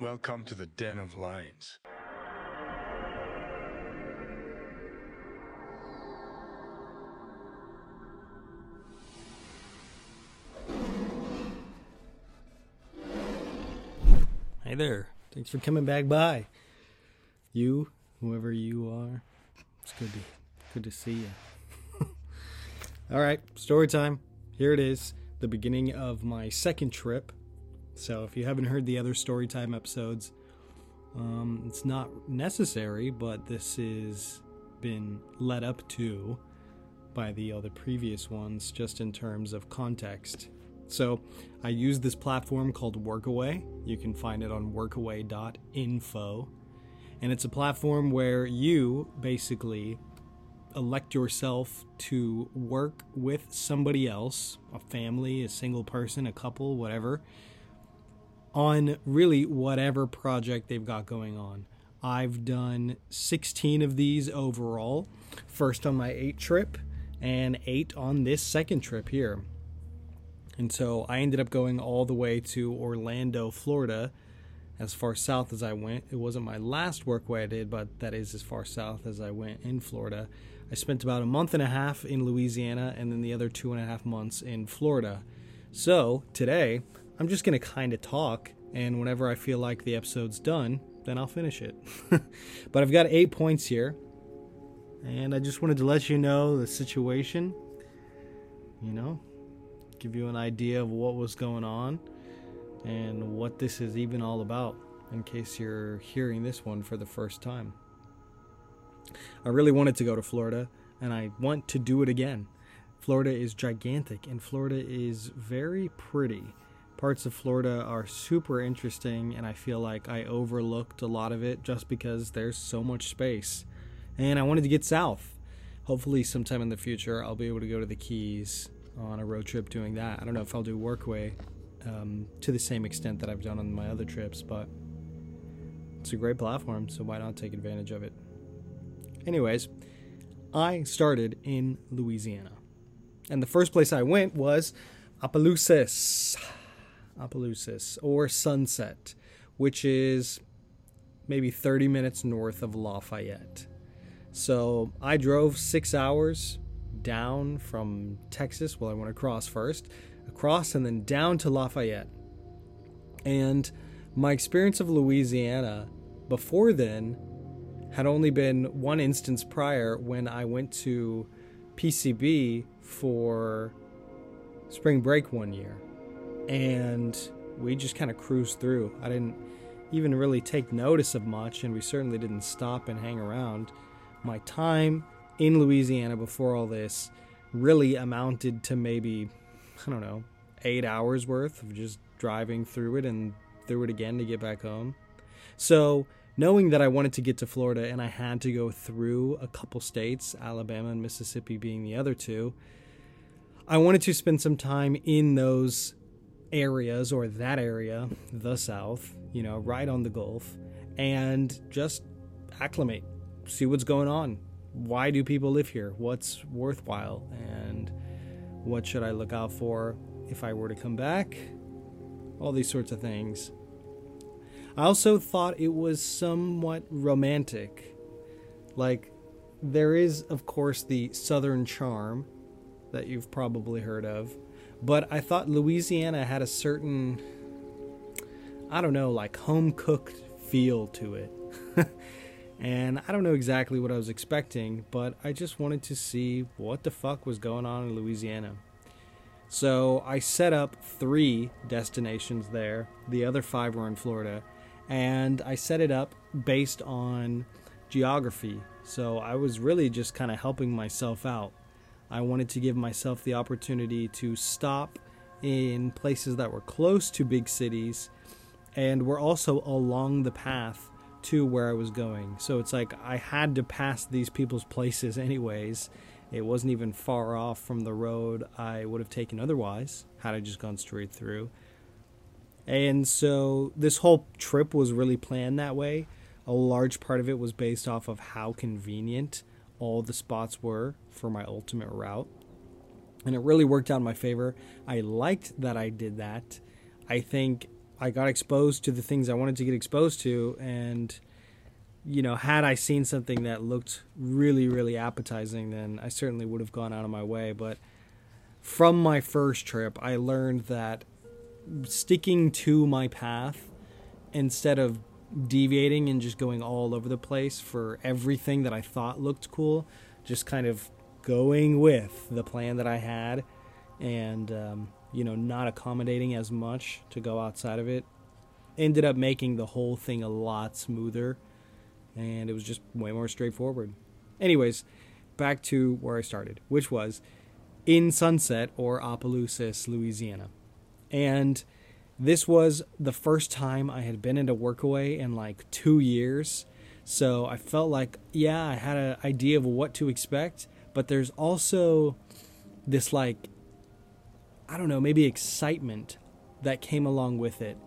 Welcome to the Den of Lions. Hey there. Thanks for coming back by. You, whoever you are, it's good to good to see you. All right, story time. Here it is, the beginning of my second trip. So if you haven't heard the other Storytime episodes, um, it's not necessary, but this has been led up to by the other previous ones, just in terms of context. So I use this platform called Workaway. You can find it on workaway.info. And it's a platform where you basically elect yourself to work with somebody else, a family, a single person, a couple, whatever, on really whatever project they've got going on. I've done 16 of these overall, first on my eight trip, and eight on this second trip here. And so I ended up going all the way to Orlando, Florida, as far south as I went. It wasn't my last workaway I did, but that is as far south as I went in Florida. I spent about a month and a half in Louisiana and then the other two and a half months in Florida. So today, I'm just going to kind of talk, and whenever I feel like the episode's done, then I'll finish it. but I've got eight points here, and I just wanted to let you know the situation. You know, give you an idea of what was going on and what this is even all about in case you're hearing this one for the first time. I really wanted to go to Florida and I want to do it again. Florida is gigantic and Florida is very pretty. Parts of Florida are super interesting and I feel like I overlooked a lot of it just because there's so much space. And I wanted to get south. Hopefully, sometime in the future, I'll be able to go to the Keys on a road trip doing that. I don't know if I'll do Workaway um, to the same extent that I've done on my other trips, but it's a great platform, so why not take advantage of it? Anyways, I started in Louisiana. And the first place I went was Opelousas. Opelousas, or Sunset, which is maybe 30 minutes north of Lafayette. So I drove six hours down from Texas. Well, I went across first, across and then down to Lafayette. And my experience of Louisiana before then had only been one instance prior when I went to PCB for spring break one year. And we just kind of cruised through. I didn't even really take notice of much, and we certainly didn't stop and hang around. My time in Louisiana before all this really amounted to maybe, I don't know, eight hours worth of just driving through it and through it again to get back home. So, knowing that I wanted to get to Florida and I had to go through a couple states, Alabama and Mississippi being the other two, I wanted to spend some time in those areas or that area, the South, you know, right on the Gulf, and just acclimate, see what's going on. Why do people live here? What's worthwhile? And what should I look out for if I were to come back? All these sorts of things. I also thought it was somewhat romantic. Like, there is, of course, the Southern charm that you've probably heard of, but I thought Louisiana had a certain, I don't know, like home cooked feel to it. and I don't know exactly what I was expecting, but I just wanted to see what the fuck was going on in Louisiana. So I set up three destinations there. The other five were in Florida. And I set it up based on geography. So I was really just kind of helping myself out. I wanted to give myself the opportunity to stop in places that were close to big cities and were also along the path to where I was going. So it's like I had to pass these people's places anyways it wasn't even far off from the road I would have taken otherwise, had I just gone straight through. And so this whole trip was really planned that way. A large part of it was based off of how convenient all the spots were for my ultimate route. And it really worked out in my favor. I liked that I did that. I think I got exposed to the things I wanted to get exposed to, and you know, had I seen something that looked really, really appetizing, then I certainly would have gone out of my way. But from my first trip, I learned that sticking to my path instead of deviating and just going all over the place for everything that I thought looked cool, just kind of going with the plan that I had and, um, you know, not accommodating as much to go outside of it, ended up making the whole thing a lot smoother and it was just way more straightforward. Anyways, back to where I started, which was in Sunset or Opelousas, Louisiana. And this was the first time I had been into Workaway in like two years. So I felt like, yeah, I had an idea of what to expect, but there's also this like, I don't know, maybe excitement that came along with it.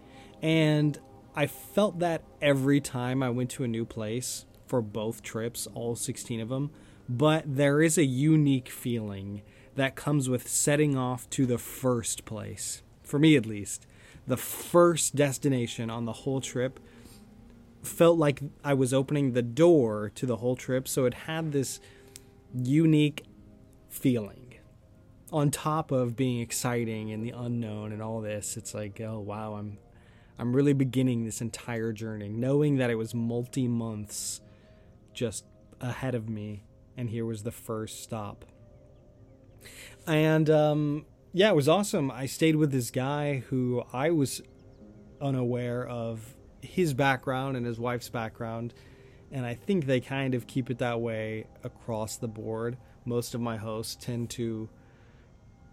And I felt that every time I went to a new place for both trips, all 16 of them. But there is a unique feeling that comes with setting off to the first place. For me, at least, the first destination on the whole trip felt like I was opening the door to the whole trip. So it had this unique feeling. On top of being exciting and the unknown and all this, it's like, oh wow, I'm I'm really beginning this entire journey, knowing that it was multi months just ahead of me, and here was the first stop. And um, yeah, it was awesome. I stayed with this guy who I was unaware of his background and his wife's background, and I think they kind of keep it that way across the board. Most of my hosts tend to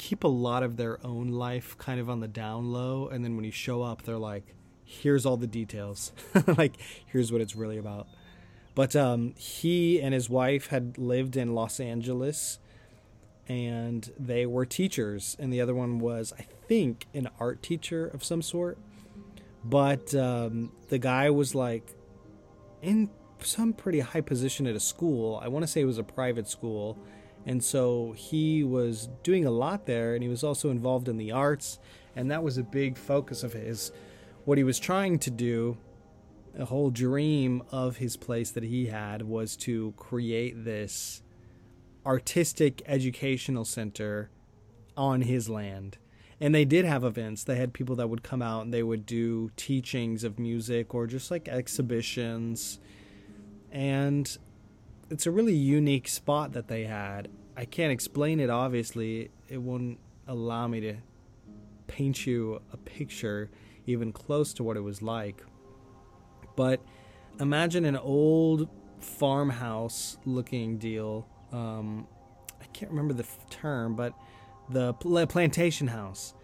keep a lot of their own life kind of on the down low and then when you show up they're like here's all the details like here's what it's really about but um, he and his wife had lived in los angeles and they were teachers and the other one was i think an art teacher of some sort. But um, the guy was like in some pretty high position at a school. I want to say it was a private school. And so he was doing a lot there, and he was also involved in the arts, and that was a big focus of his. What he was trying to do, a whole dream of his place that he had, was to create this artistic educational center on his land. And they did have events. They had people that would come out and they would do teachings of music or just like exhibitions. And it's a really unique spot that they had. I can't explain it obviously. It wouldn't allow me to paint you a picture even close to what it was like. But imagine an old farmhouse looking deal. Um, I can't remember the term, but the plantation house.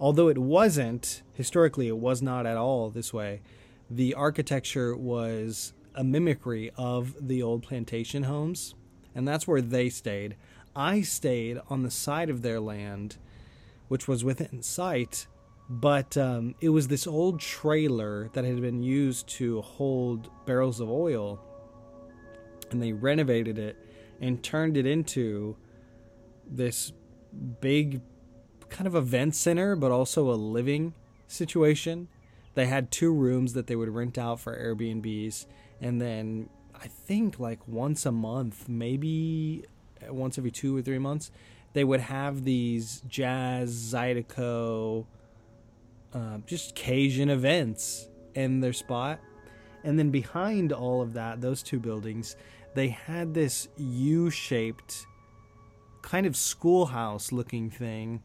Although it wasn't, historically, it was not at all this way. The architecture was a mimicry of the old plantation homes, and that's where they stayed. I stayed on the side of their land, which was within sight, but um, it was this old trailer that had been used to hold barrels of oil, and they renovated it and turned it into this big kind of event center, but also a living situation. They had two rooms that they would rent out for Airbnbs and then I think like once a month, maybe once every two or three months, they would have these jazz, zydeco, uh, just Cajun events in their spot. And then behind all of that, those two buildings, they had this U shaped kind of schoolhouse looking thing.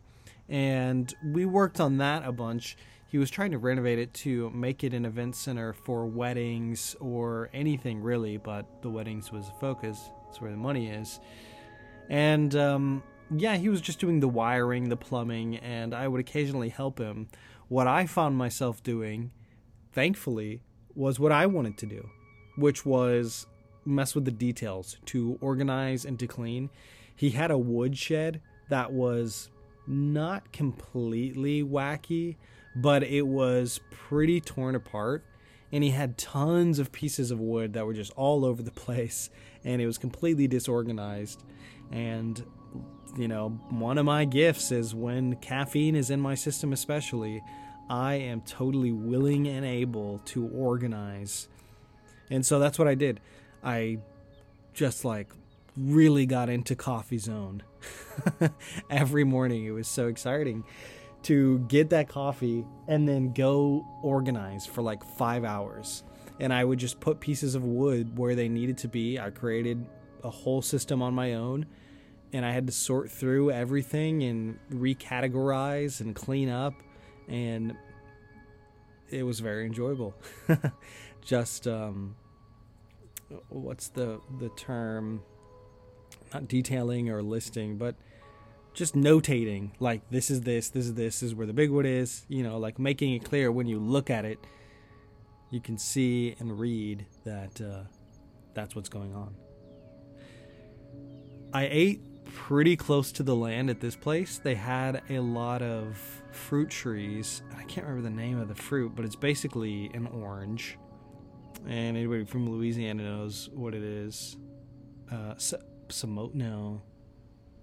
And we worked on that a bunch he was trying to renovate it to make it an event center for weddings or anything really, but the weddings was the focus. That's where the money is. And um, yeah, he was just doing the wiring, the plumbing, and I would occasionally help him. What I found myself doing, thankfully, was what I wanted to do, which was mess with the details, to organize and to clean. He had a wood shed that was not completely wacky, but it was pretty torn apart and he had tons of pieces of wood that were just all over the place and it was completely disorganized and you know one of my gifts is when caffeine is in my system especially I am totally willing and able to organize. And so that's what I did. I just like really got into Coffee Zone every morning. It was so exciting to get that coffee and then go organize for like five hours. And I would just put pieces of wood where they needed to be. I created a whole system on my own and I had to sort through everything and recategorize and clean up. And it was very enjoyable. just, um, what's the, the term? Not detailing or listing, but just notating like this is this this is this, this is where the big wood is you know like making it clear when you look at it you can see and read that uh, that's what's going on. I ate pretty close to the land at this place. They had a lot of fruit trees. I can't remember the name of the fruit but it's basically an orange and anybody from louisiana knows what it is uh, Samo- no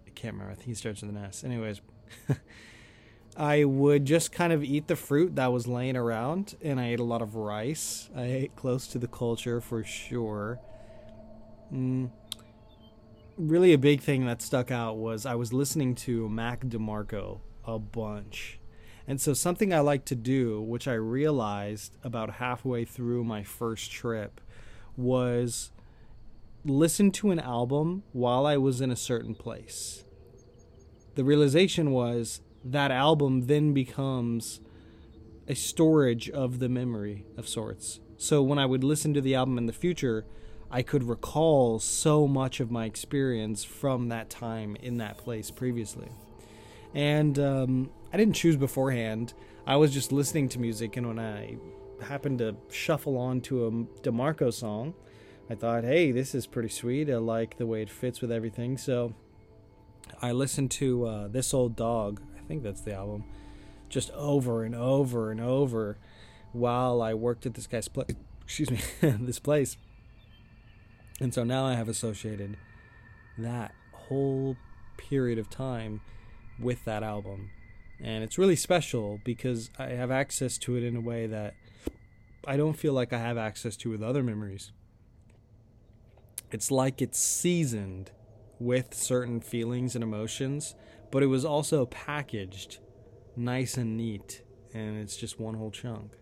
I can't remember. I think he starts with an S. Anyways, I would just kind of eat the fruit that was laying around, and I ate a lot of rice. I ate close to the culture for sure. Mm. Really, a big thing that stuck out was I was listening to Mac DeMarco a bunch. And so, something I like to do, which I realized about halfway through my first trip, was listen to an album while I was in a certain place the realization was that album then becomes a storage of the memory of sorts. So when I would listen to the album in the future, I could recall so much of my experience from that time in that place previously. And um, I didn't choose beforehand. I was just listening to music, and when I happened to shuffle on to a DeMarco song, I thought, hey, this is pretty sweet. I like the way it fits with everything. So I listened to uh, This Old Dog, I think that's the album, just over and over and over while I worked at this guy's place. Excuse me, this place. And so now I have associated that whole period of time with that album. And it's really special because I have access to it in a way that I don't feel like I have access to with other memories. It's like it's seasoned with certain feelings and emotions, but it was also packaged nice and neat, and it's just one whole chunk.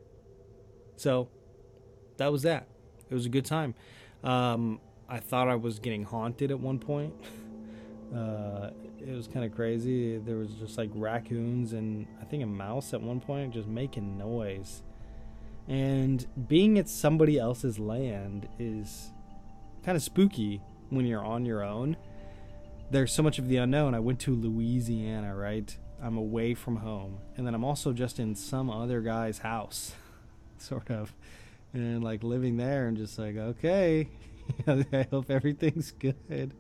So that was that. It was a good time. Um, I thought I was getting haunted at one point. Uh, it was kind of crazy. There was just like raccoons and I think a mouse at one point just making noise. And being at somebody else's land is kind of spooky when you're on your own there's so much of the unknown. I went to Louisiana, right? I'm away from home. And then I'm also just in some other guy's house, sort of. And like living there and just like, okay, I hope everything's good,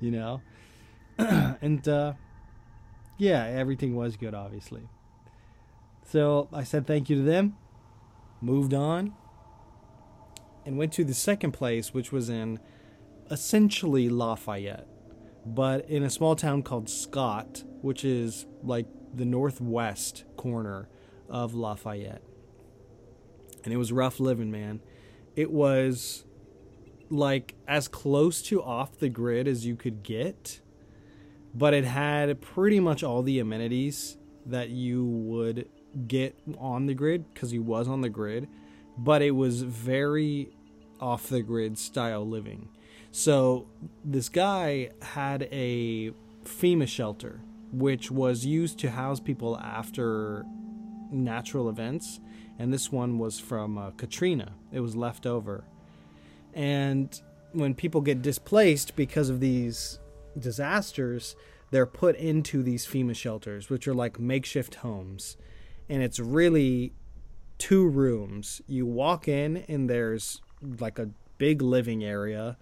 you know? and uh, yeah, everything was good, obviously. So I said thank you to them, moved on, and went to the second place, which was in essentially Lafayette but in a small town called Scott, which is like the northwest corner of Lafayette. And it was rough living, man. It was like as close to off the grid as you could get, but it had pretty much all the amenities that you would get on the grid because he was on the grid, but it was very off the grid style living. So this guy had a FEMA shelter, which was used to house people after natural events, and this one was from uh, Katrina. It was left over, and when people get displaced because of these disasters, they're put into these FEMA shelters, which are like makeshift homes, and it's really two rooms. You walk in, and there's like a big living area.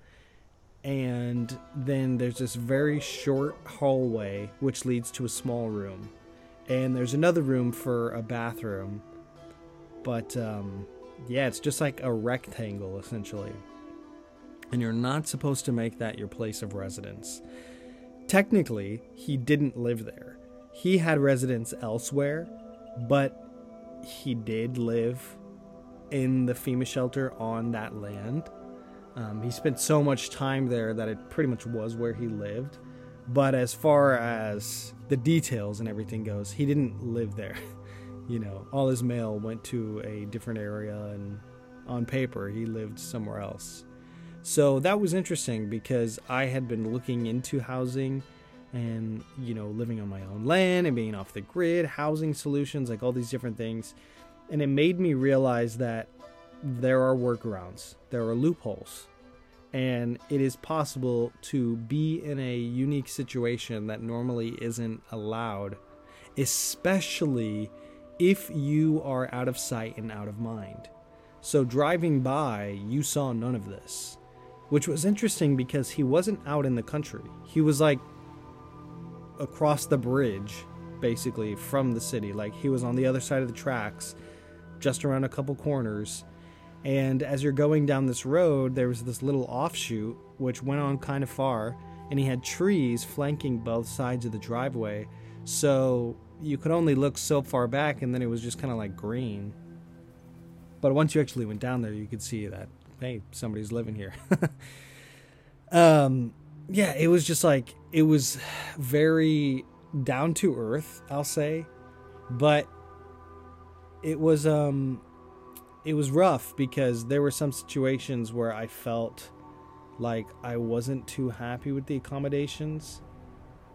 And then there's this very short hallway which leads to a small room. And there's another room for a bathroom. But um, yeah it's just like a rectangle essentially and you're not supposed to make that your place of residence technically he didn't live there he had residence elsewhere but he did live in the FEMA shelter on that land. Um, he spent so much time there that it pretty much was where he lived. But as far as the details and everything goes, he didn't live there. you know, all his mail went to a different area, and on paper, he lived somewhere else. So that was interesting because I had been looking into housing and, you know, living on my own land and being off the grid, housing solutions, like all these different things. And it made me realize that there are workarounds, there are loopholes, and it is possible to be in a unique situation that normally isn't allowed, especially if you are out of sight and out of mind. So, driving by, you saw none of this, which was interesting because he wasn't out in the country. He was like across the bridge, basically, from the city. Like, he was on the other side of the tracks, just around a couple corners. And as you're going down this road, there was this little offshoot which went on kind of far, and he had trees flanking both sides of the driveway. So you could only look so far back, and then it was just kind of like green. But once you actually went down there, you could see that hey, somebody's living here. um, yeah, it was just like it was very down to earth, I'll say, but it was um it was rough because there were some situations where I felt like I wasn't too happy with the accommodations.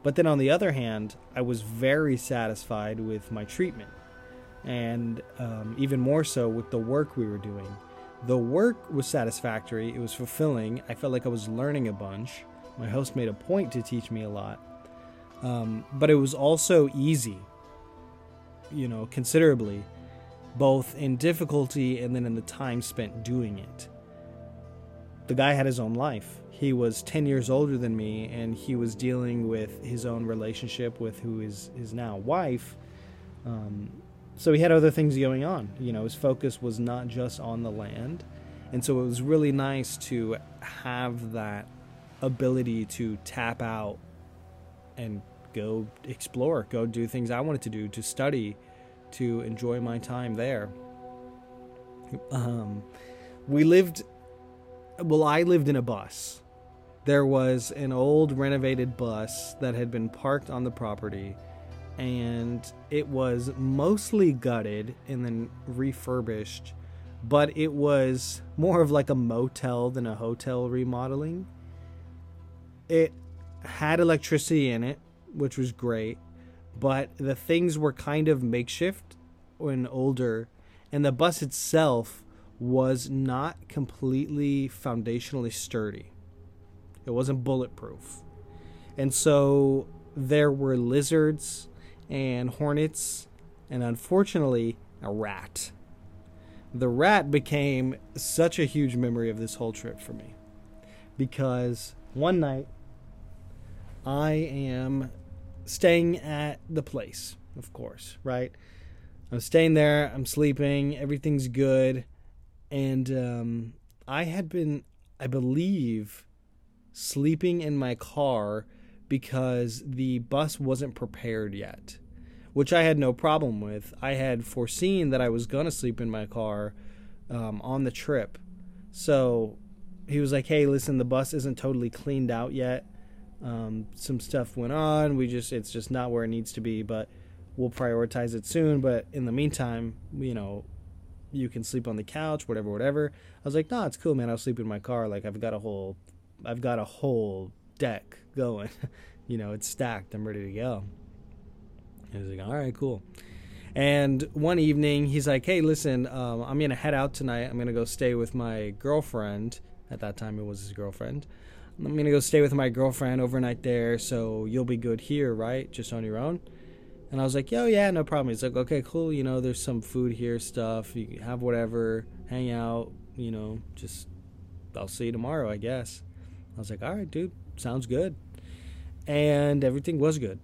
But then on the other hand, I was very satisfied with my treatment. And um, even more so with the work we were doing. The work was satisfactory, it was fulfilling. I felt like I was learning a bunch. My host made a point to teach me a lot. Um, but it was also easy, you know, considerably both in difficulty and then in the time spent doing it. The guy had his own life. He was 10 years older than me, and he was dealing with his own relationship with who is his now wife. Um, so he had other things going on. You know, his focus was not just on the land. And so it was really nice to have that ability to tap out and go explore, go do things I wanted to do, to study, to enjoy my time there. Um, we lived, well, I lived in a bus. There was an old renovated bus that had been parked on the property, and it was mostly gutted and then refurbished, but it was more of like a motel than a hotel remodeling. It had electricity in it, which was great but the things were kind of makeshift and older, and the bus itself was not completely foundationally sturdy. It wasn't bulletproof. And so there were lizards and hornets, and unfortunately, a rat. The rat became such a huge memory of this whole trip for me because one night I am staying at the place, of course, right? I'm staying there, I'm sleeping, everything's good. And um, I had been, I believe, sleeping in my car because the bus wasn't prepared yet, which I had no problem with. I had foreseen that I was going to sleep in my car um, on the trip. So he was like, hey, listen, the bus isn't totally cleaned out yet. Um, some stuff went on. We just it's just not where it needs to be, but we'll prioritize it soon. But in the meantime, you know, you can sleep on the couch, whatever, whatever. I was like, no, it's cool, man. I'll sleep in my car. Like I've got a whole, I've got a whole deck going. you know, it's stacked. I'm ready to go. And he's like, all right, cool. And one evening, he's like, hey, listen, um, I'm gonna head out tonight. I'm gonna go stay with my girlfriend. At that time, it was his girlfriend. I'm gonna go stay with my girlfriend overnight there, so you'll be good here, right? Just on your own. And I was like, yo, yeah, no problem. He's like, okay, cool. You know, there's some food here, stuff. You can have whatever, hang out. You know, just I'll see you tomorrow, I guess. I was like, all right, dude, sounds good. And everything was good.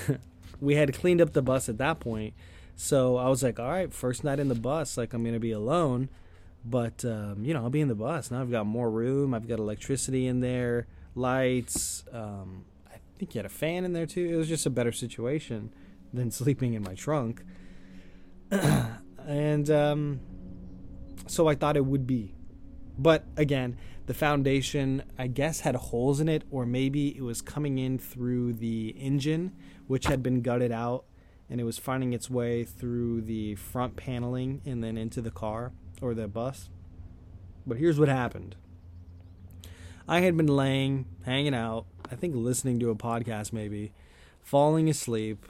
we had cleaned up the bus at that point, so I was like, all right, first night in the bus, like I'm gonna be alone. But um, you know, I'll be in the bus now. I've got more room. I've got electricity in there, lights. Um, I think you had a fan in there too. It was just a better situation than sleeping in my trunk. and um, so I thought it would be. But again, the foundation, I guess, had holes in it, or maybe it was coming in through the engine, which had been gutted out, and it was finding its way through the front paneling and then into the car or the bus. But here's what happened I had been laying, hanging out, I think listening to a podcast maybe, falling asleep,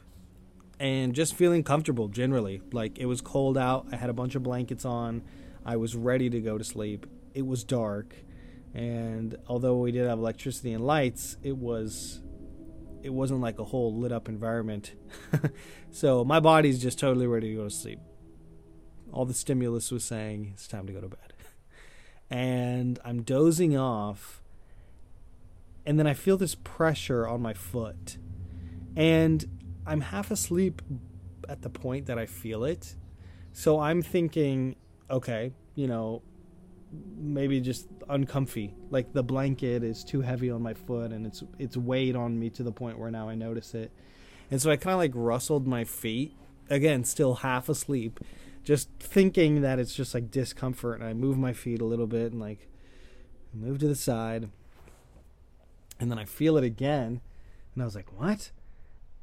and just feeling comfortable generally. Like it was cold out, I had a bunch of blankets on, I was ready to go to sleep. It was dark, and although we did have electricity and lights, it was it wasn't like a whole lit up environment. so my body's just totally ready to go to sleep. All the stimulus was saying it's time to go to bed. And I'm dozing off and then I feel this pressure on my foot. And I'm half asleep at the point that I feel it. So I'm thinking, okay, you know, maybe just uncomfy. Like the blanket is too heavy on my foot and it's it's weighed on me to the point where now I notice it. And so I kind of like rustled my feet, again, still half asleep, just thinking that it's just like discomfort and I move my feet a little bit and like move to the side. And then I feel it again and I was like, "What?"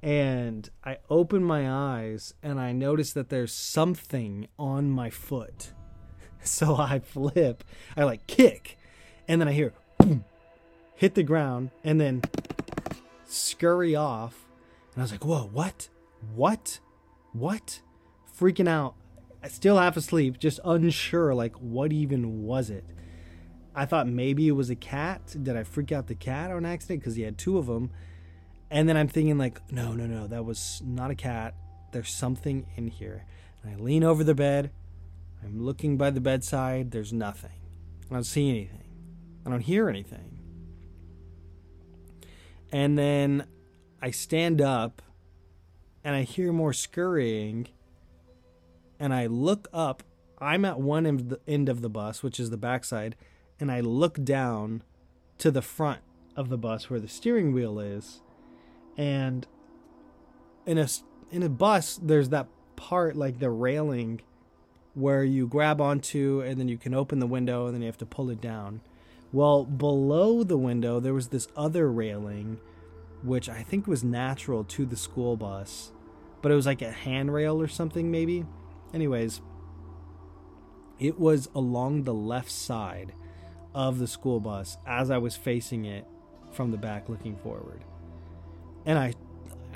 And I open my eyes and I notice that there's something on my foot So I flip, I like kick, and then I hear boom, hit the ground, and then scurry off. And I was like, whoa, what? What? What? Freaking out. Still half asleep, just unsure, like, what even was it? I thought maybe it was a cat. Did I freak out the cat on accident? Because he had two of them. And then I'm thinking, like, no, no, no, that was not a cat. There's something in here. And I lean over the bed, I'm looking by the bedside. There's nothing. I don't see anything. I don't hear anything. And then I stand up and I hear more scurrying. And I look up. I'm at one end of the bus, which is the backside. And I look down to the front of the bus where the steering wheel is. And in a, in a bus, there's that part, like the railing where you grab onto and then you can open the window and then you have to pull it down. Well, below the window, there was this other railing, which I think was natural to the school bus, but it was like a handrail or something, maybe. Anyways, it was along the left side of the school bus as I was facing it from the back looking forward. And I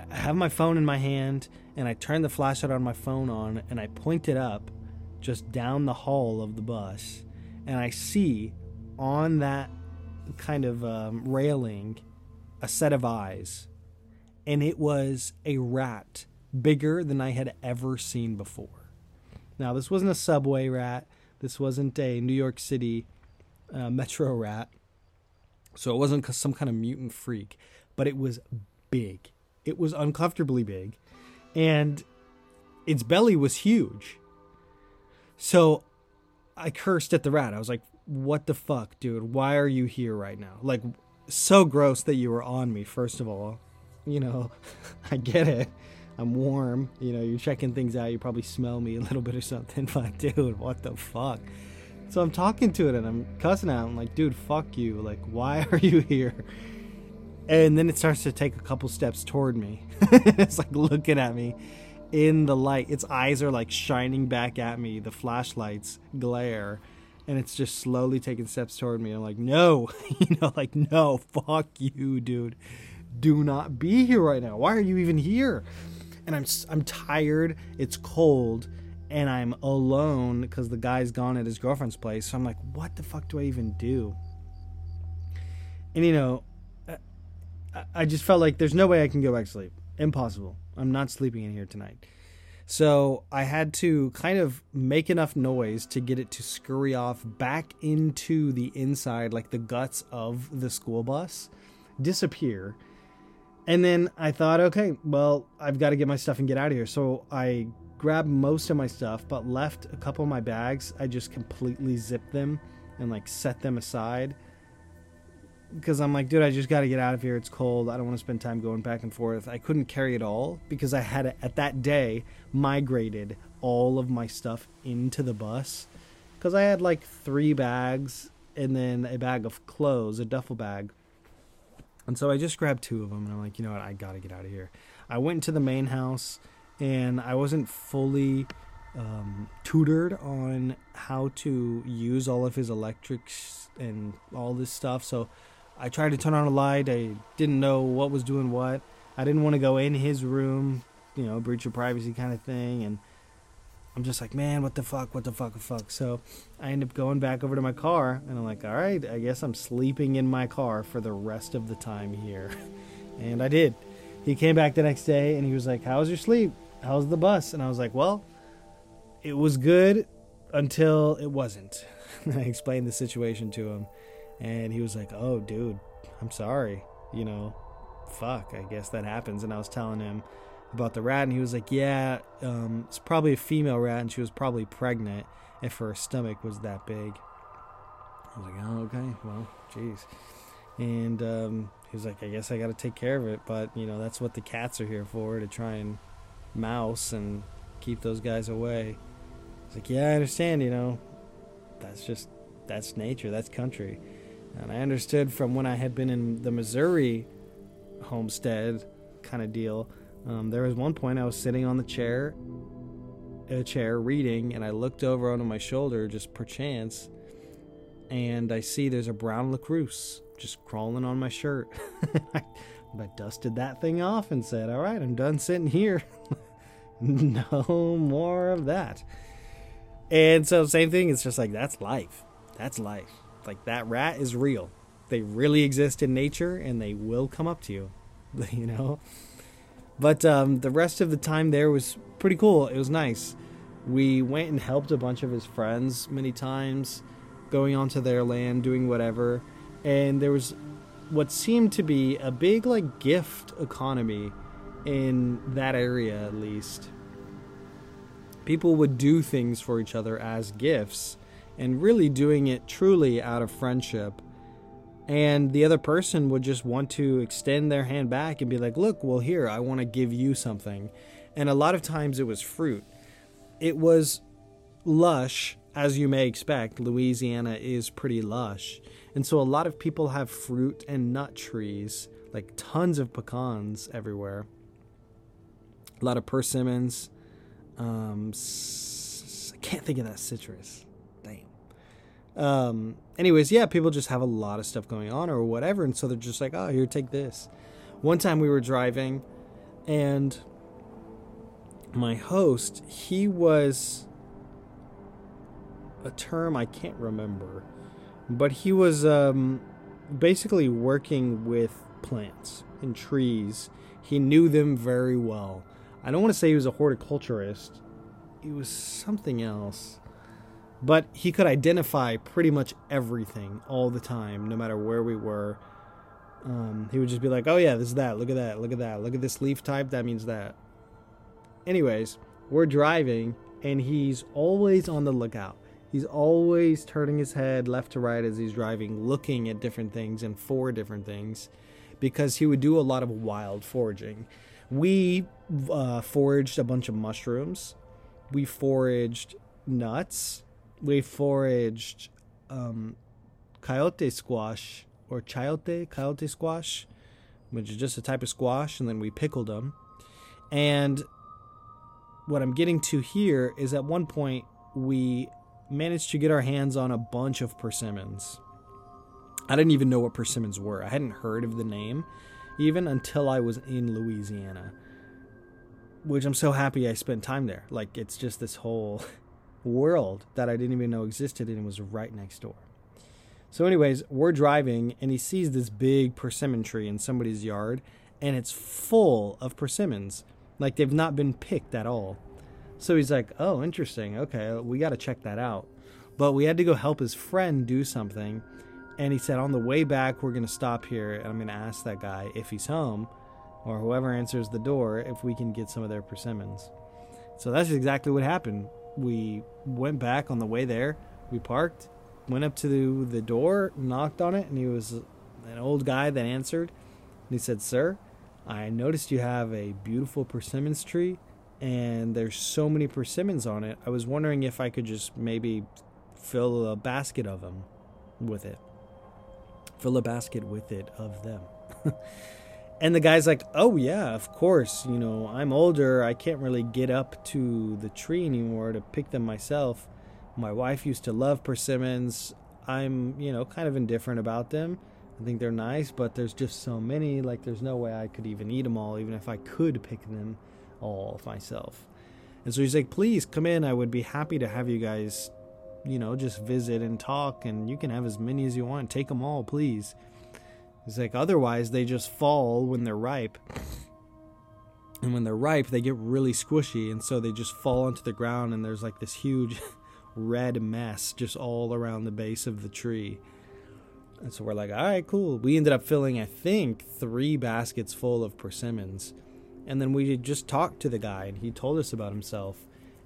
have my phone in my hand and I turn the flashlight on my phone on and I point it up just down the hall of the bus, and I see on that kind of um, railing a set of eyes, and it was a rat bigger than I had ever seen before. Now, this wasn't a subway rat, this wasn't a New York City uh, metro rat, so it wasn't some kind of mutant freak, but it was big. It was uncomfortably big, and its belly was huge. So I cursed at the rat. I was like, what the fuck, dude? Why are you here right now? Like, so gross that you were on me, first of all. You know, I get it. I'm warm. You know, you're checking things out. You probably smell me a little bit or something. But, dude, what the fuck? So I'm talking to it and I'm cussing out. I'm like, dude, fuck you. Like, why are you here? And then it starts to take a couple steps toward me. it's like looking at me in the light. Its eyes are like shining back at me. The flashlights glare, and it's just slowly taking steps toward me. I'm like, no, you know, like no, fuck you, dude. Do not be here right now. Why are you even here? And I'm I'm tired. It's cold, and I'm alone because the guy's gone at his girlfriend's place. So I'm like, what the fuck do I even do? And you know, I just felt like there's no way I can go back to sleep. Impossible. I'm not sleeping in here tonight. So I had to kind of make enough noise to get it to scurry off back into the inside, like the guts of the school bus, disappear. And then I thought, okay, well, I've got to get my stuff and get out of here. So I grabbed most of my stuff, but left a couple of my bags. I just completely zipped them and like set them aside because I'm like, dude, I just got to get out of here. It's cold. I don't want to spend time going back and forth. I couldn't carry it all because I had at that day migrated all of my stuff into the bus because I had like three bags and then a bag of clothes, a duffel bag. And so I just grabbed two of them and I'm like, you know what, I got to get out of here. I went to the main house and I wasn't fully um, tutored on how to use all of his electrics and all this stuff. So I tried to turn on a light. I didn't know what was doing what. I didn't want to go in his room, you know, breach of privacy kind of thing. And I'm just like, man, what the fuck, what the fuck, what the fuck. So I end up going back over to my car, and I'm like, all right, I guess I'm sleeping in my car for the rest of the time here. and I did. He came back the next day, and he was like, how was your sleep? How's the bus? And I was like, well, it was good until it wasn't. I explained the situation to him, and he was like, "Oh, dude, I'm sorry. You know, fuck. I guess that happens." And I was telling him about the rat, and he was like, "Yeah, um, it's probably a female rat, and she was probably pregnant if her stomach was that big." I was like, "Oh, okay. Well, jeez." And um, he was like, "I guess I got to take care of it, but you know, that's what the cats are here for to try and mouse and keep those guys away." It's like, yeah, I understand, you know, that's just, that's nature, that's country. And I understood from when I had been in the Missouri homestead kind of deal. Um, there was one point I was sitting on the chair, a chair reading, and I looked over onto my shoulder just perchance, and I see there's a brown recluse just crawling on my shirt. I, I dusted that thing off and said, "All right, I'm done sitting here. no more of that." And so same thing, it's just like that's life. That's life. Like that rat is real. They really exist in nature and they will come up to you. You know? But um, the rest of the time there was pretty cool. It was nice. We went and helped a bunch of his friends many times, going onto their land, doing whatever. And there was what seemed to be a big like gift economy in that area at least people would do things for each other as gifts and really doing it truly out of friendship. And the other person would just want to extend their hand back and be like, Look, well, here, I want to give you something. And a lot of times it was fruit. It was lush, as you may expect. Louisiana is pretty lush. And so a lot of people have fruit and nut trees, like tons of pecans everywhere. A lot of persimmons, um, I can't think of that citrus. Um, anyways, yeah, people just have a lot of stuff going on or whatever, and so they're just like, "Oh, here, take this." One time we were driving, and my host, he was a term I can't remember, but he was um, basically working with plants and trees. He knew them very well I don't want to say he was a horticulturist. He was something else. But he could identify pretty much everything all the time, no matter where we were. Um, he would just be like, oh, yeah, this is that. Look at that. Look at that. Look at this leaf type. That means that. Anyways, we're driving, and he's always on the lookout. He's always turning his head left to right as he's driving, looking at different things and for different things because he would do a lot of wild foraging. We uh, foraged a bunch of mushrooms. We foraged nuts. We foraged um, coyote squash or chayote, coyote squash, which is just a type of squash, and then we pickled them. And what I'm getting to here is at one point we managed to get our hands on a bunch of persimmons. I didn't even know what persimmons were. I hadn't heard of the name even until I was in Louisiana. Which I'm so happy I spent time there. Like it's just this whole world that I didn't even know existed and it was right next door. So, anyways, we're driving and he sees this big persimmon tree in somebody's yard and it's full of persimmons. Like they've not been picked at all. So he's like, oh, interesting. Okay, we got to check that out. But we had to go help his friend do something and he said, on the way back, we're going to stop here and I'm going to ask that guy if he's home or whoever answers the door if we can get some of their persimmons. So that's exactly what happened. We went back on the way there. We parked, went up to the, the door, knocked on it, and he was an old guy that answered. And he said, Sir, I noticed you have a beautiful persimmons tree, and there's so many persimmons on it. I was wondering if I could just maybe fill a basket of them with it. Fill a basket with it of them. and the guy's like, Oh, yeah, of course. You know, I'm older. I can't really get up to the tree anymore to pick them myself. My wife used to love persimmons. I'm, you know, kind of indifferent about them. I think they're nice, but there's just so many. Like, there's no way I could even eat them all, even if I could pick them all myself. And so he's like, please come in. I would be happy to have you guys, you know, just visit and talk, and you can have as many as you want. Take them all, please. He's like, otherwise, they just fall when they're ripe. And when they're ripe, they get really squishy, and so they just fall onto the ground, and there's like this huge red mess just all around the base of the tree. And so we're like, all right, cool. We ended up filling, I think, three baskets full of persimmons. And then we just talked to the guy, and he told us about himself.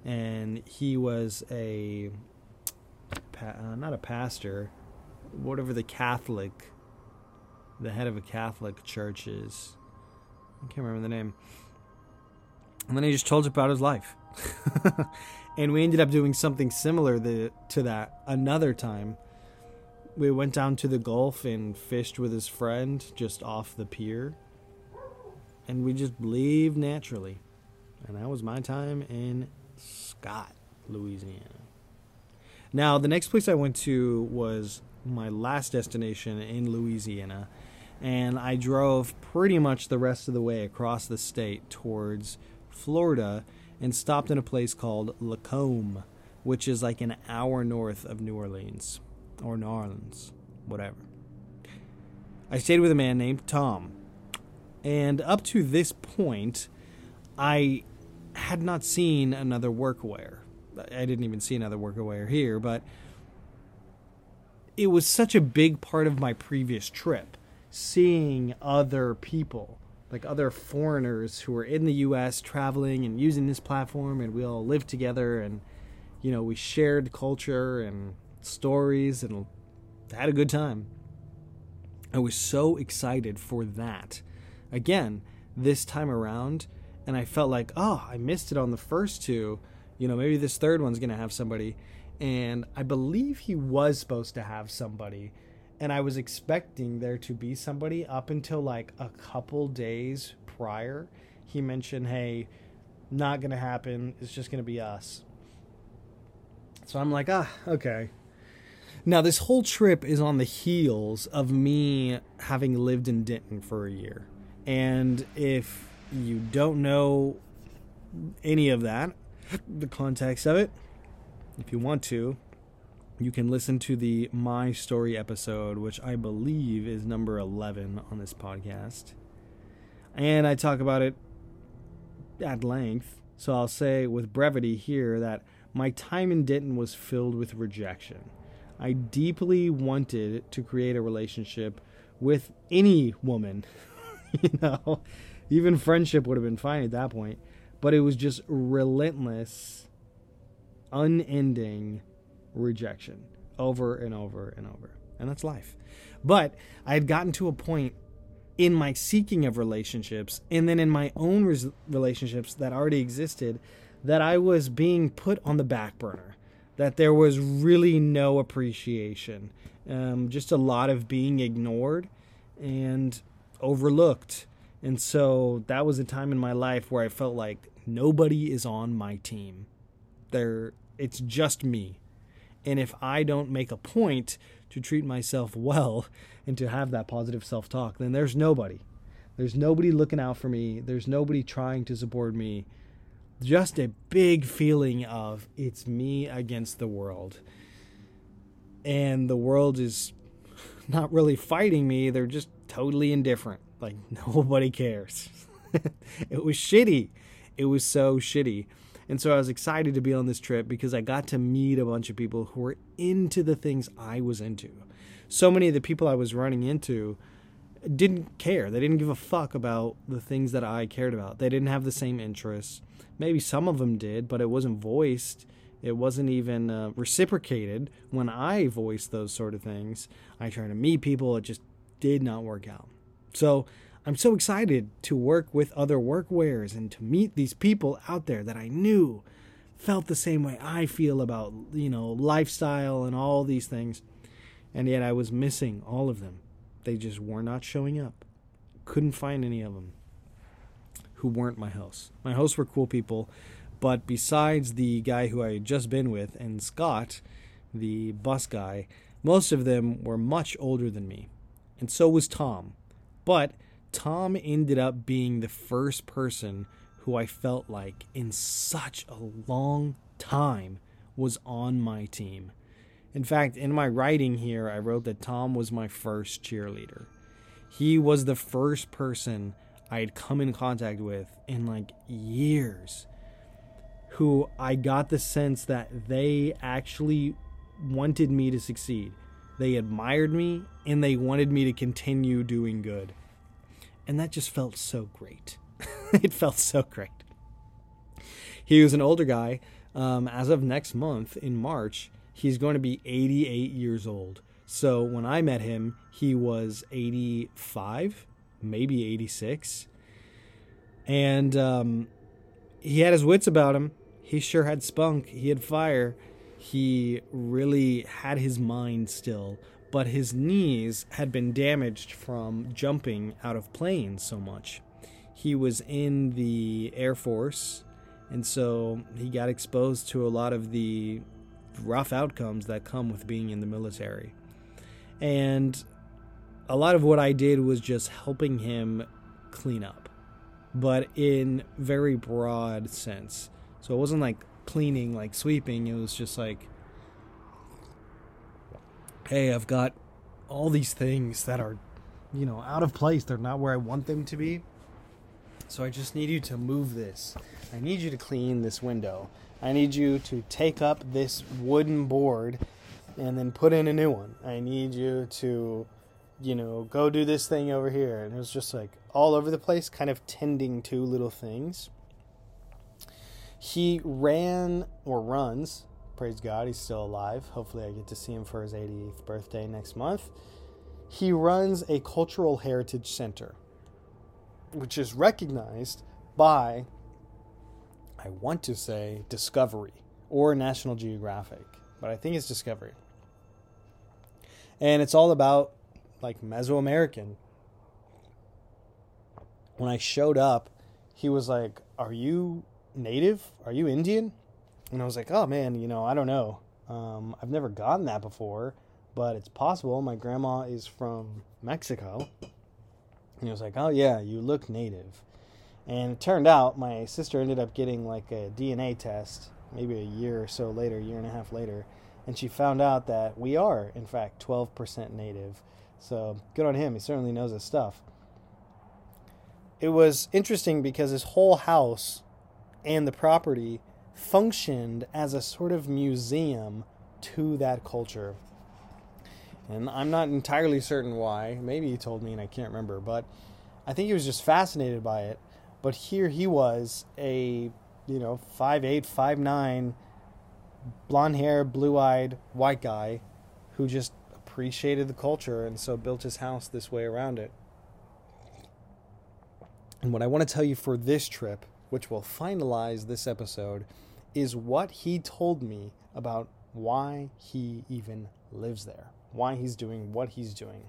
And he was a, uh, not a pastor, whatever the Catholic, the head of a Catholic church is. I can't remember the name. And then he just told us about his life. and we ended up doing something similar to that another time we went down to the Gulf and fished with his friend just off the pier. And we just leave naturally. And that was my time in Scott, Louisiana. Now, the next place I went to was my last destination in Louisiana. And I drove pretty much the rest of the way across the state towards Florida and stopped in a place called Lacombe, which is like an hour north of New Orleans or New Orleans, whatever. I stayed with a man named Tom. And up to this point, I had not seen another Workawayer. I didn't even see another Workawayer here, but it was such a big part of my previous trip seeing other people, like other foreigners who were in the US traveling and using this platform and we all lived together and you know, we shared culture and stories and had a good time. I was so excited for that. Again, this time around, and I felt like, oh, I missed it on the first two. You know, maybe this third one's to have somebody. And I believe he was supposed to have somebody. And I was expecting there to be somebody up until like a couple days prior. He mentioned, hey, not to happen. It's just to be us. So I'm like, ah, okay. Now, this whole trip is on the heels of me having lived in Denton for a year. And if you don't know any of that, the context of it, if you want to, you can listen to the My Story episode, which I believe is number 11 on this podcast. And I talk about it at length. So I'll say with brevity here that my time in Denton was filled with rejection. I deeply wanted to create a relationship with any woman. you know, even friendship would have been fine at that point. But it was just relentless, unending rejection over and over and over. And that's life. But I had gotten to a point in my seeking of relationships and then in my own res- relationships that already existed that I was being put on the back burner that there was really no appreciation, um, just a lot of being ignored and overlooked. And so that was a time in my life where I felt like nobody is on my team. There, it's just me. And if I don't make a point to treat myself well and to have that positive self talk, then there's nobody. There's nobody looking out for me. There's nobody trying to support me just a big feeling of it's me against the world. And the world is not really fighting me, they're just totally indifferent. Like nobody cares. it was shitty. It was so shitty. And so I was excited to be on this trip because I got to meet a bunch of people who were into the things I was into. So many of the people I was running into didn't care. They didn't give a fuck about the things that I cared about. They didn't have the same interests. Maybe some of them did, but it wasn't voiced. It wasn't even uh, reciprocated when I voiced those sort of things. I tried to meet people. It just did not work out. So I'm so excited to work with other Workawayers and to meet these people out there that I knew felt the same way I feel about, you know, lifestyle and all these things. And yet I was missing all of them. They just were not showing up. Couldn't find any of them who weren't my hosts. My hosts were cool people, but besides the guy who I had just been with and Scott, the bus guy, most of them were much older than me. And so was Tom. But Tom ended up being the first person who I felt like in such a long time was on my team. In fact, in my writing here, I wrote that Tom was my first cheerleader. He was the first person I had come in contact with in like years who I got the sense that they actually wanted me to succeed. They admired me and they wanted me to continue doing good. And that just felt so great. it felt so great. He was an older guy. Um, as of next month in March, he's going to be 88 years old. So when I met him, he was 85, maybe 86. And um, he had his wits about him. He sure had spunk. He had fire. He really had his mind still but his knees had been damaged from jumping out of planes so much. He was in the Air Force, and so he got exposed to a lot of the rough outcomes that come with being in the military. And a lot of what I did was just helping him clean up, but in very broad sense. So it wasn't like cleaning, like sweeping. It was just like hey, I've got all these things that are, you know, out of place. They're not where I want them to be. So I just need you to move this. I need you to clean this window. I need you to take up this wooden board and then put in a new one. I need you to, you know, go do this thing over here. And it was just like all over the place, kind of tending to little things. He ran or runs praise God, he's still alive. Hopefully, I get to see him for his 88th birthday next month. He runs a cultural heritage center, which is recognized by, I want to say, Discovery or National Geographic, but I think it's Discovery. And it's all about like Mesoamerican. When I showed up, he was like, Are you native? Are you Indian? And I was like, oh man, you know, I don't know. Um, I've never gotten that before, but it's possible. My grandma is from Mexico. And he was like, oh yeah, you look native. And it turned out my sister ended up getting like a DNA test maybe a year or so later, year and a half later, and she found out that we are, in fact, 12% native. So good on him. He certainly knows his stuff. It was interesting because his whole house and the property functioned as a sort of museum to that culture. And I'm not entirely certain why. Maybe he told me and I can't remember, but I think he was just fascinated by it. But here he was, a you know, five eight, five nine, blonde hair, blue eyed, white guy who just appreciated the culture and so built his house this way around it. And what I want to tell you for this trip, which will finalize this episode, is what he told me about why he even lives there, why he's doing what he's doing.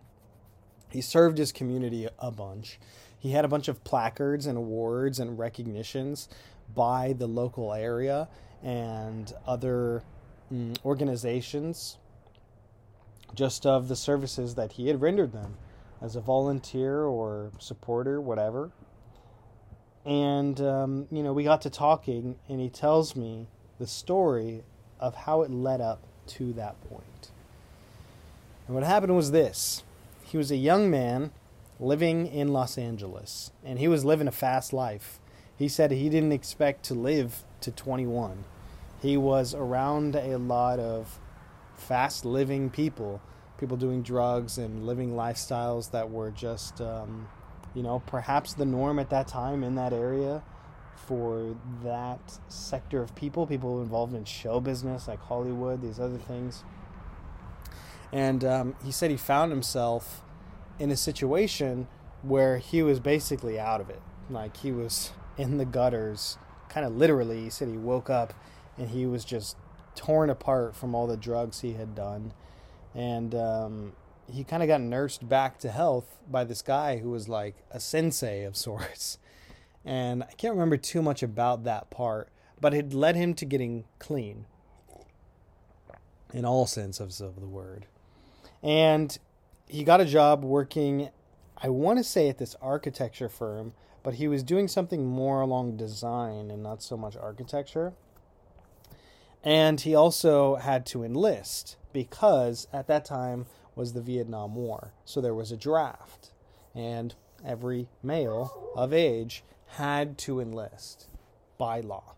He served his community a bunch. He had a bunch of placards and awards and recognitions by the local area and other mm, organizations just of the services that he had rendered them as a volunteer or supporter, whatever. And, um, you know, we got to talking, and he tells me the story of how it led up to that point. And what happened was this he was a young man living in Los Angeles, and he was living a fast life. He said he didn't expect to live to 21. He was around a lot of fast living people, people doing drugs and living lifestyles that were just. Um, you know, perhaps the norm at that time in that area for that sector of people, people involved in show business like Hollywood, these other things. And um, he said he found himself in a situation where he was basically out of it. Like he was in the gutters, kind of literally. He said he woke up and he was just torn apart from all the drugs he had done. And um, he kind of got nursed back to health by this guy who was like a sensei of sorts. And I can't remember too much about that part, but it led him to getting clean in all senses of the word. And he got a job working, I want to say at this architecture firm, but he was doing something more along design and not so much architecture. And he also had to enlist because at that time was the Vietnam War. So there was a draft, and every male of age had to enlist by law.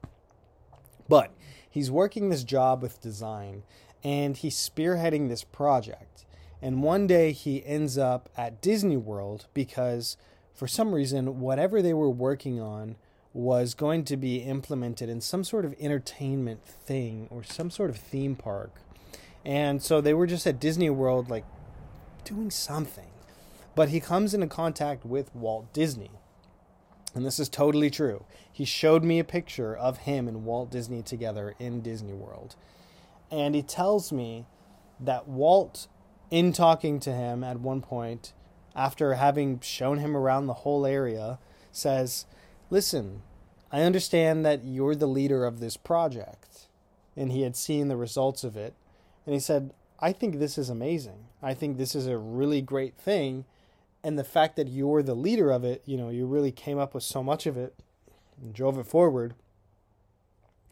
But he's working this job with design and he's spearheading this project. And one day he ends up at Disney World because for some reason, whatever they were working on was going to be implemented in some sort of entertainment thing or some sort of theme park. And so they were just at Disney World, like doing something. But he comes into contact with Walt Disney. And this is totally true. He showed me a picture of him and Walt Disney together in Disney World. And he tells me that Walt, in talking to him at one point, after having shown him around the whole area, says, Listen, I understand that you're the leader of this project. And he had seen the results of it. And he said, I think this is amazing. I think this is a really great thing. And the fact that you're the leader of it, you know, you really came up with so much of it and drove it forward.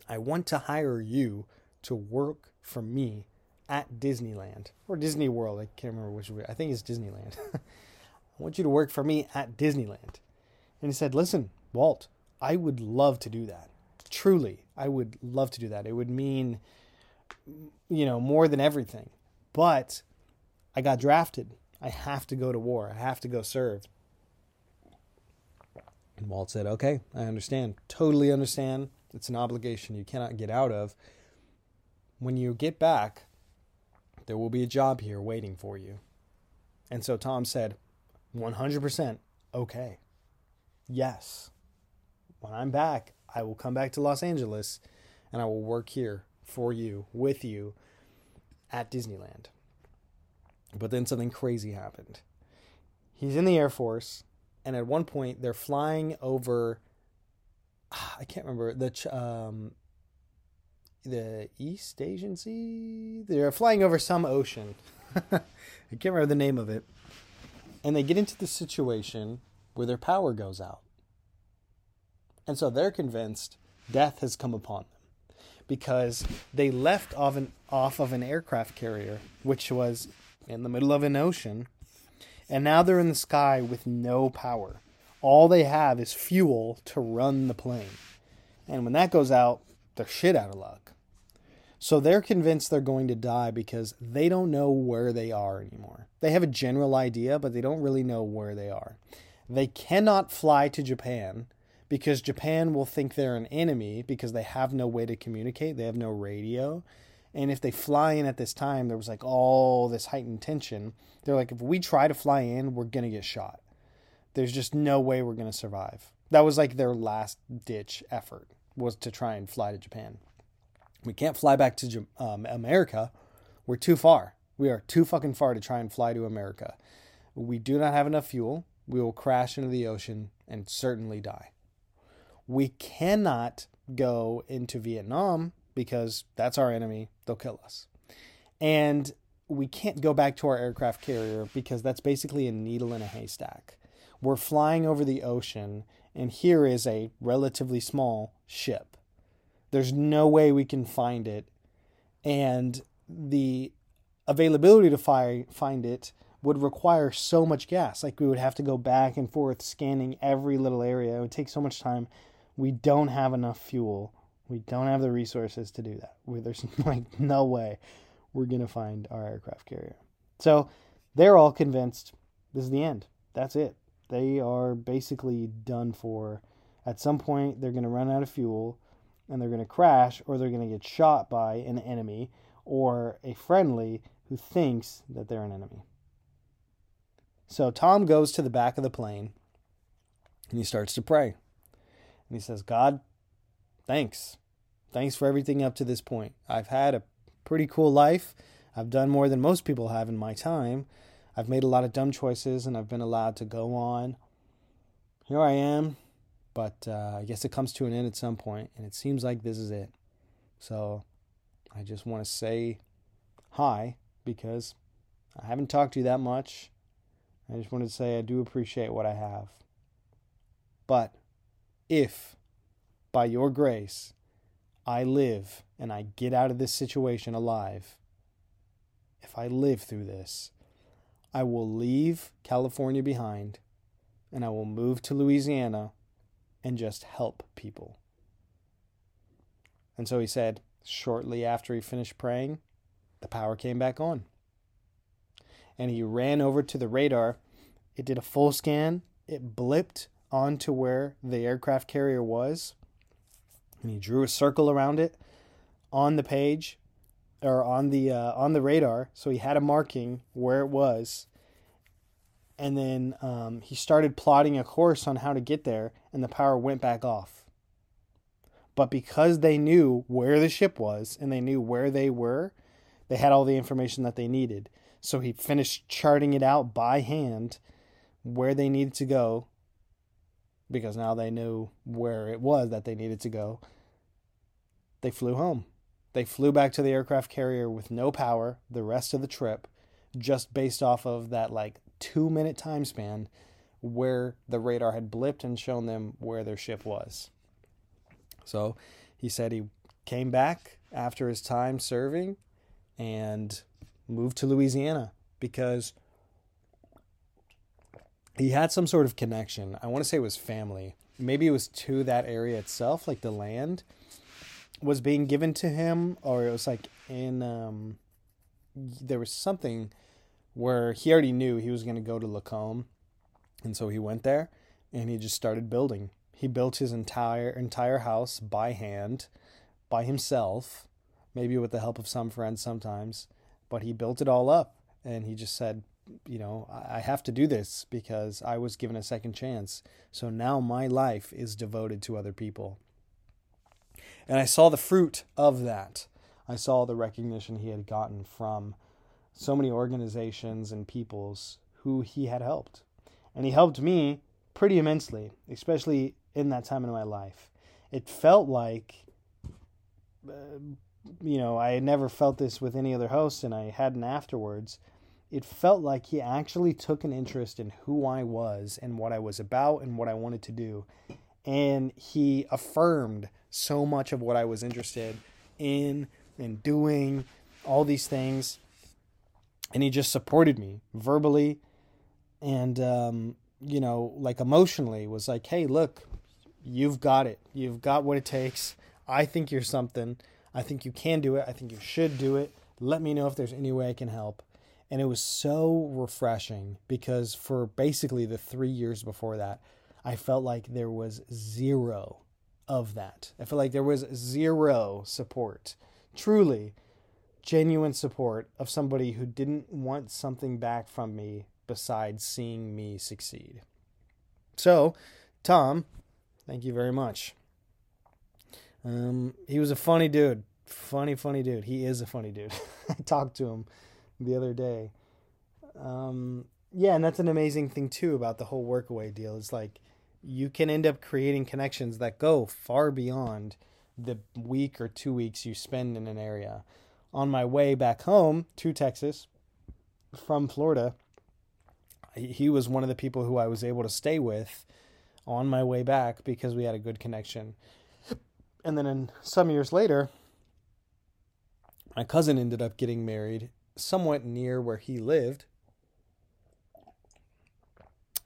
I want to hire you to work for me at Disneyland or Disney World. I can't remember which. I think it's Disneyland. I want you to work for me at Disneyland. And he said, Listen, Walt, I would love to do that. Truly, I would love to do that. It would mean you know, more than everything. But I got drafted. I have to go to war. I have to go serve. And Walt said, Okay, I understand. Totally understand. It's an obligation you cannot get out of. When you get back, there will be a job here waiting for you. And so Tom said, 100% okay. Yes. When I'm back, I will come back to Los Angeles and I will work here for you, with you at Disneyland. But then something crazy happened. He's in the Air Force, and at one point they're flying over. I can't remember the um, the East Asian Sea. They're flying over some ocean. I can't remember the name of it. And they get into the situation where their power goes out. And so they're convinced death has come upon them because they left off, an, off of an aircraft carrier, which was in the middle of an ocean, and now they're in the sky with no power. All they have is fuel to run the plane. And when that goes out, they're shit out of luck. So they're convinced they're going to die because they don't know where they are anymore. They have a general idea, but they don't really know where they are. They cannot fly to Japan because Japan will think they're an enemy because they have no way to communicate, they have no radio. And if they fly in at this time, there was like all this heightened tension. They're like, if we try to fly in, we're going to get shot. There's just no way we're going to survive. That was like their last ditch effort was to try and fly to Japan. We can't fly back to um, America. We're too far. We are too fucking far to try and fly to America. We do not have enough fuel. We will crash into the ocean and certainly die we cannot go into Vietnam because that's our enemy. They'll kill us. And we can't go back to our aircraft carrier because that's basically a needle in a haystack. We're flying over the ocean, and here is a relatively small ship. There's no way we can find it, and the availability to fi- find it would require so much gas. Like we would have to go back and forth scanning every little area. It would take so much time we don't have enough fuel. We don't have the resources to do that. We, there's like no way we're going to find our aircraft carrier. So they're all convinced this is the end. That's it. They are basically done for. At some point, they're going to run out of fuel and they're going to crash or they're going to get shot by an enemy or a friendly who thinks that they're an enemy. So Tom goes to the back of the plane and he starts to pray. And he says, God, thanks. Thanks for everything up to this point. I've had a pretty cool life. I've done more than most people have in my time. I've made a lot of dumb choices and I've been allowed to go on. Here I am, but uh, I guess it comes to an end at some point, and it seems like this is it. So I just want to say hi because I haven't talked to you that much. I just wanted to say I do appreciate what I have. But if, by your grace, I live and I get out of this situation alive, if I live through this, I will leave California behind and I will move to Louisiana and just help people. And so he said, shortly after he finished praying, the power came back on. And he ran over to the radar. It did a full scan. It blipped onto where the aircraft carrier was. And he drew a circle around it on the page or on the uh, on the radar. So he had a marking where it was. And then um, he started plotting a course on how to get there, and the power went back off. But because they knew where the ship was and they knew where they were, they had all the information that they needed. So he finished charting it out by hand where they needed to go because now they knew where it was that they needed to go. They flew home. They flew back to the aircraft carrier with no power the rest of the trip, just based off of that like two minute time span where the radar had blipped and shown them where their ship was. So he said he came back after his time serving and moved to Louisiana because he had some sort of connection. I want to say it was family. Maybe it was to that area itself, like the land was being given to him, or it was like in um, there was something where he already knew he was going to go to Lacombe, and so he went there and he just started building. He built his entire entire house by hand, by himself, maybe with the help of some friends sometimes, but he built it all up and he just said, you know, I have to do this because I was given a second chance. So now my life is devoted to other people. And I saw the fruit of that. I saw the recognition he had gotten from so many organizations and peoples who he had helped. And he helped me pretty immensely, especially in that time in my life. It felt like, uh, you know, I had never felt this with any other host, and I hadn't afterwards. It felt like he actually took an interest in who I was and what I was about and what I wanted to do. And he affirmed so much of what I was interested in and doing, all these things. And he just supported me verbally and, um, you know, like emotionally was like, hey, look, you've got it. You've got what it takes. I think you're something. I think you can do it. I think you should do it. Let me know if there's any way I can help. And it was so refreshing because for basically the three years before that, I felt like there was zero of that. I felt like there was zero support. Truly, genuine support of somebody who didn't want something back from me besides seeing me succeed. So, Tom, thank you very much. Um, he was a funny dude. Funny, funny dude. He is a funny dude. I talked to him the other day. Um, yeah, and that's an amazing thing too about the whole workaway deal. It's like you can end up creating connections that go far beyond the week or two weeks you spend in an area. On my way back home to Texas from Florida, he was one of the people who I was able to stay with on my way back because we had a good connection. And then in, some years later, my cousin ended up getting married somewhat near where he lived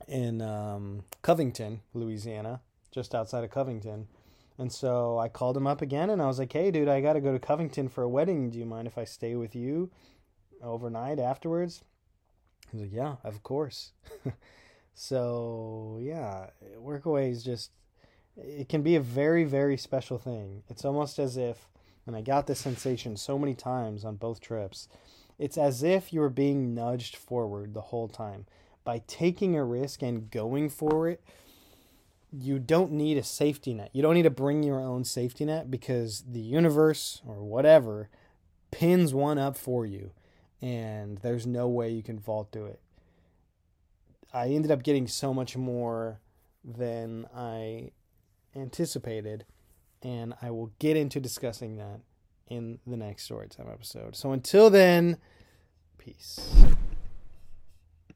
in um, Covington, Louisiana, just outside of Covington. And so I called him up again and I was like, hey, dude, I got to go to Covington for a wedding. Do you mind if I stay with you overnight afterwards? He's like, yeah, of course. so, yeah, Workaway is just, it can be a very, very special thing. It's almost as if, and I got this sensation so many times on both trips, it's as if you were being nudged forward the whole time by taking a risk and going for it, you don't need a safety net. You don't need to bring your own safety net because the universe or whatever pins one up for you and there's no way you can vault through it. I ended up getting so much more than I anticipated, and I will get into discussing that in the next Storytime episode. So until then, peace.